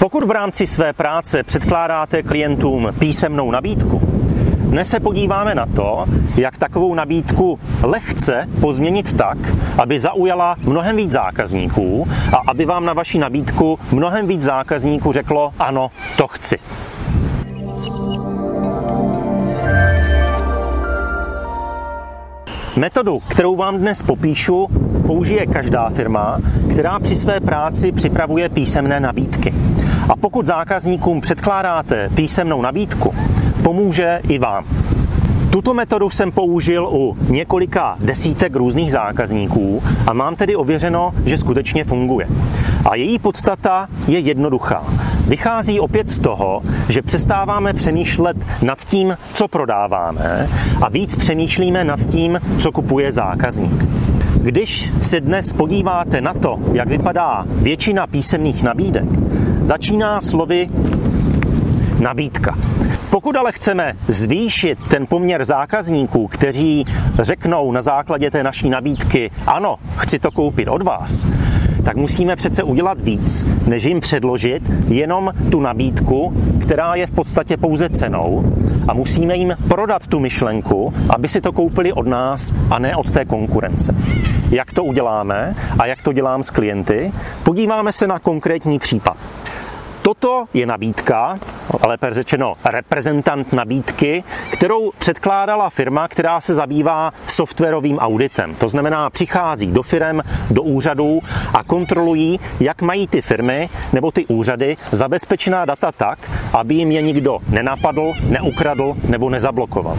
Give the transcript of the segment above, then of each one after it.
Pokud v rámci své práce předkládáte klientům písemnou nabídku, dnes se podíváme na to, jak takovou nabídku lehce pozměnit tak, aby zaujala mnohem víc zákazníků a aby vám na vaši nabídku mnohem víc zákazníků řeklo ano, to chci. Metodu, kterou vám dnes popíšu, použije každá firma, která při své práci připravuje písemné nabídky. A pokud zákazníkům předkládáte písemnou nabídku, pomůže i vám. Tuto metodu jsem použil u několika desítek různých zákazníků a mám tedy ověřeno, že skutečně funguje. A její podstata je jednoduchá. Vychází opět z toho, že přestáváme přemýšlet nad tím, co prodáváme a víc přemýšlíme nad tím, co kupuje zákazník. Když se dnes podíváte na to, jak vypadá většina písemných nabídek, začíná slovy nabídka. Pokud ale chceme zvýšit ten poměr zákazníků, kteří řeknou na základě té naší nabídky, ano, chci to koupit od vás, tak musíme přece udělat víc, než jim předložit jenom tu nabídku, která je v podstatě pouze cenou a musíme jim prodat tu myšlenku, aby si to koupili od nás a ne od té konkurence. Jak to uděláme a jak to dělám s klienty? Podíváme se na konkrétní případ. Toto je nabídka, ale řečeno reprezentant nabídky, kterou předkládala firma, která se zabývá softwarovým auditem. To znamená, přichází do firm, do úřadů a kontrolují, jak mají ty firmy nebo ty úřady zabezpečená data tak, aby jim je nikdo nenapadl, neukradl nebo nezablokoval.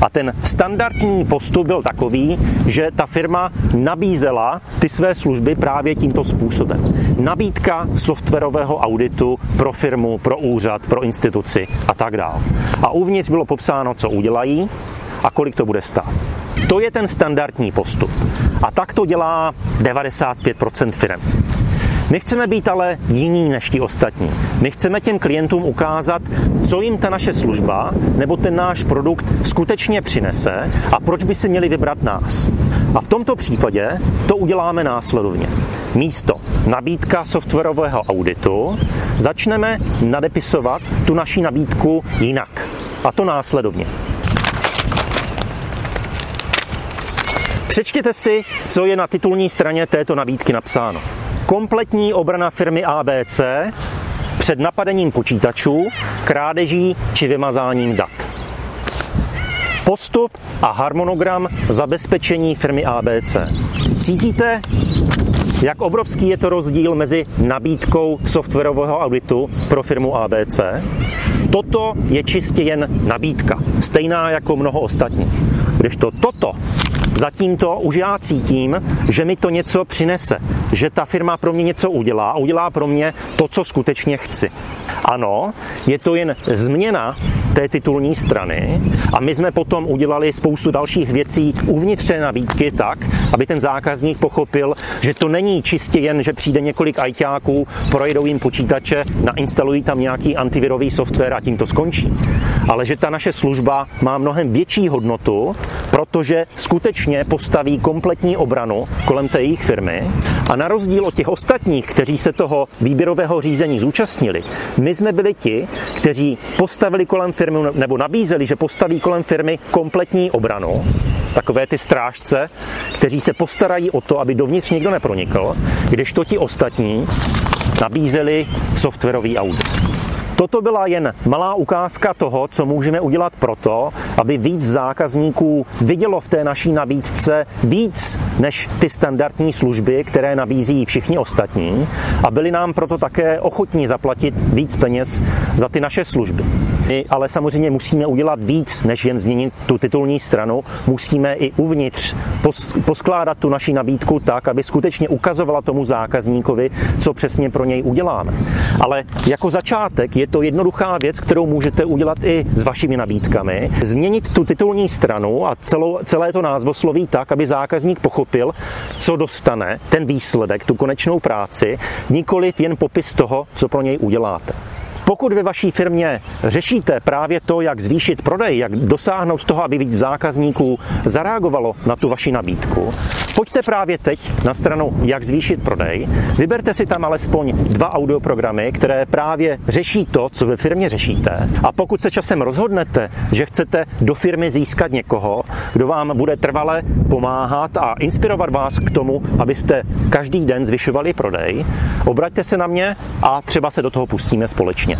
A ten standardní postup byl takový, že ta firma nabízela ty své služby právě tímto způsobem. Nabídka softwarového auditu pro firmu, pro úřad, pro instituci a tak dále. A uvnitř bylo popsáno, co udělají a kolik to bude stát. To je ten standardní postup. A tak to dělá 95% firm. My chceme být ale jiní než ti ostatní. My chceme těm klientům ukázat, co jim ta naše služba nebo ten náš produkt skutečně přinese a proč by si měli vybrat nás. A v tomto případě to uděláme následovně. Místo nabídka softwarového auditu začneme nadepisovat tu naši nabídku jinak. A to následovně. Přečtěte si, co je na titulní straně této nabídky napsáno kompletní obrana firmy ABC před napadením počítačů, krádeží či vymazáním dat. Postup a harmonogram zabezpečení firmy ABC. Cítíte, jak obrovský je to rozdíl mezi nabídkou softwarového auditu pro firmu ABC? Toto je čistě jen nabídka, stejná jako mnoho ostatních. Kdežto toto Zatím to už já cítím, že mi to něco přinese, že ta firma pro mě něco udělá a udělá pro mě to, co skutečně chci. Ano, je to jen změna té titulní strany a my jsme potom udělali spoustu dalších věcí uvnitř té nabídky tak, aby ten zákazník pochopil, že to není čistě jen, že přijde několik ajťáků, projedou jim počítače, nainstalují tam nějaký antivirový software a tím to skončí. Ale že ta naše služba má mnohem větší hodnotu, protože skutečně postaví kompletní obranu kolem té jejich firmy a na rozdíl od těch ostatních, kteří se toho výběrového řízení zúčastnili, my jsme byli ti, kteří postavili kolem firmy nebo nabízeli, že postaví kolem firmy kompletní obranu, takové ty strážce, kteří se postarají o to, aby dovnitř nikdo nepronikl, kdežto ti ostatní nabízeli softwarový audit. Toto byla jen malá ukázka toho, co můžeme udělat proto, aby víc zákazníků vidělo v té naší nabídce víc než ty standardní služby, které nabízí všichni ostatní a byli nám proto také ochotní zaplatit víc peněz za ty naše služby. My ale samozřejmě musíme udělat víc, než jen změnit tu titulní stranu. Musíme i uvnitř poskládat tu naši nabídku tak, aby skutečně ukazovala tomu zákazníkovi, co přesně pro něj uděláme. Ale jako začátek je to jednoduchá věc, kterou můžete udělat i s vašimi nabídkami. Změnit tu titulní stranu a celou, celé to názvosloví tak, aby zákazník pochopil, co dostane, ten výsledek, tu konečnou práci, nikoliv jen popis toho, co pro něj uděláte. Pokud ve vaší firmě řešíte právě to, jak zvýšit prodej, jak dosáhnout toho, aby víc zákazníků zareagovalo na tu vaši nabídku, pojďte právě teď na stranu Jak zvýšit prodej. Vyberte si tam alespoň dva audioprogramy, které právě řeší to, co ve firmě řešíte. A pokud se časem rozhodnete, že chcete do firmy získat někoho, kdo vám bude trvale pomáhat a inspirovat vás k tomu, abyste každý den zvyšovali prodej, obraťte se na mě a třeba se do toho pustíme společně.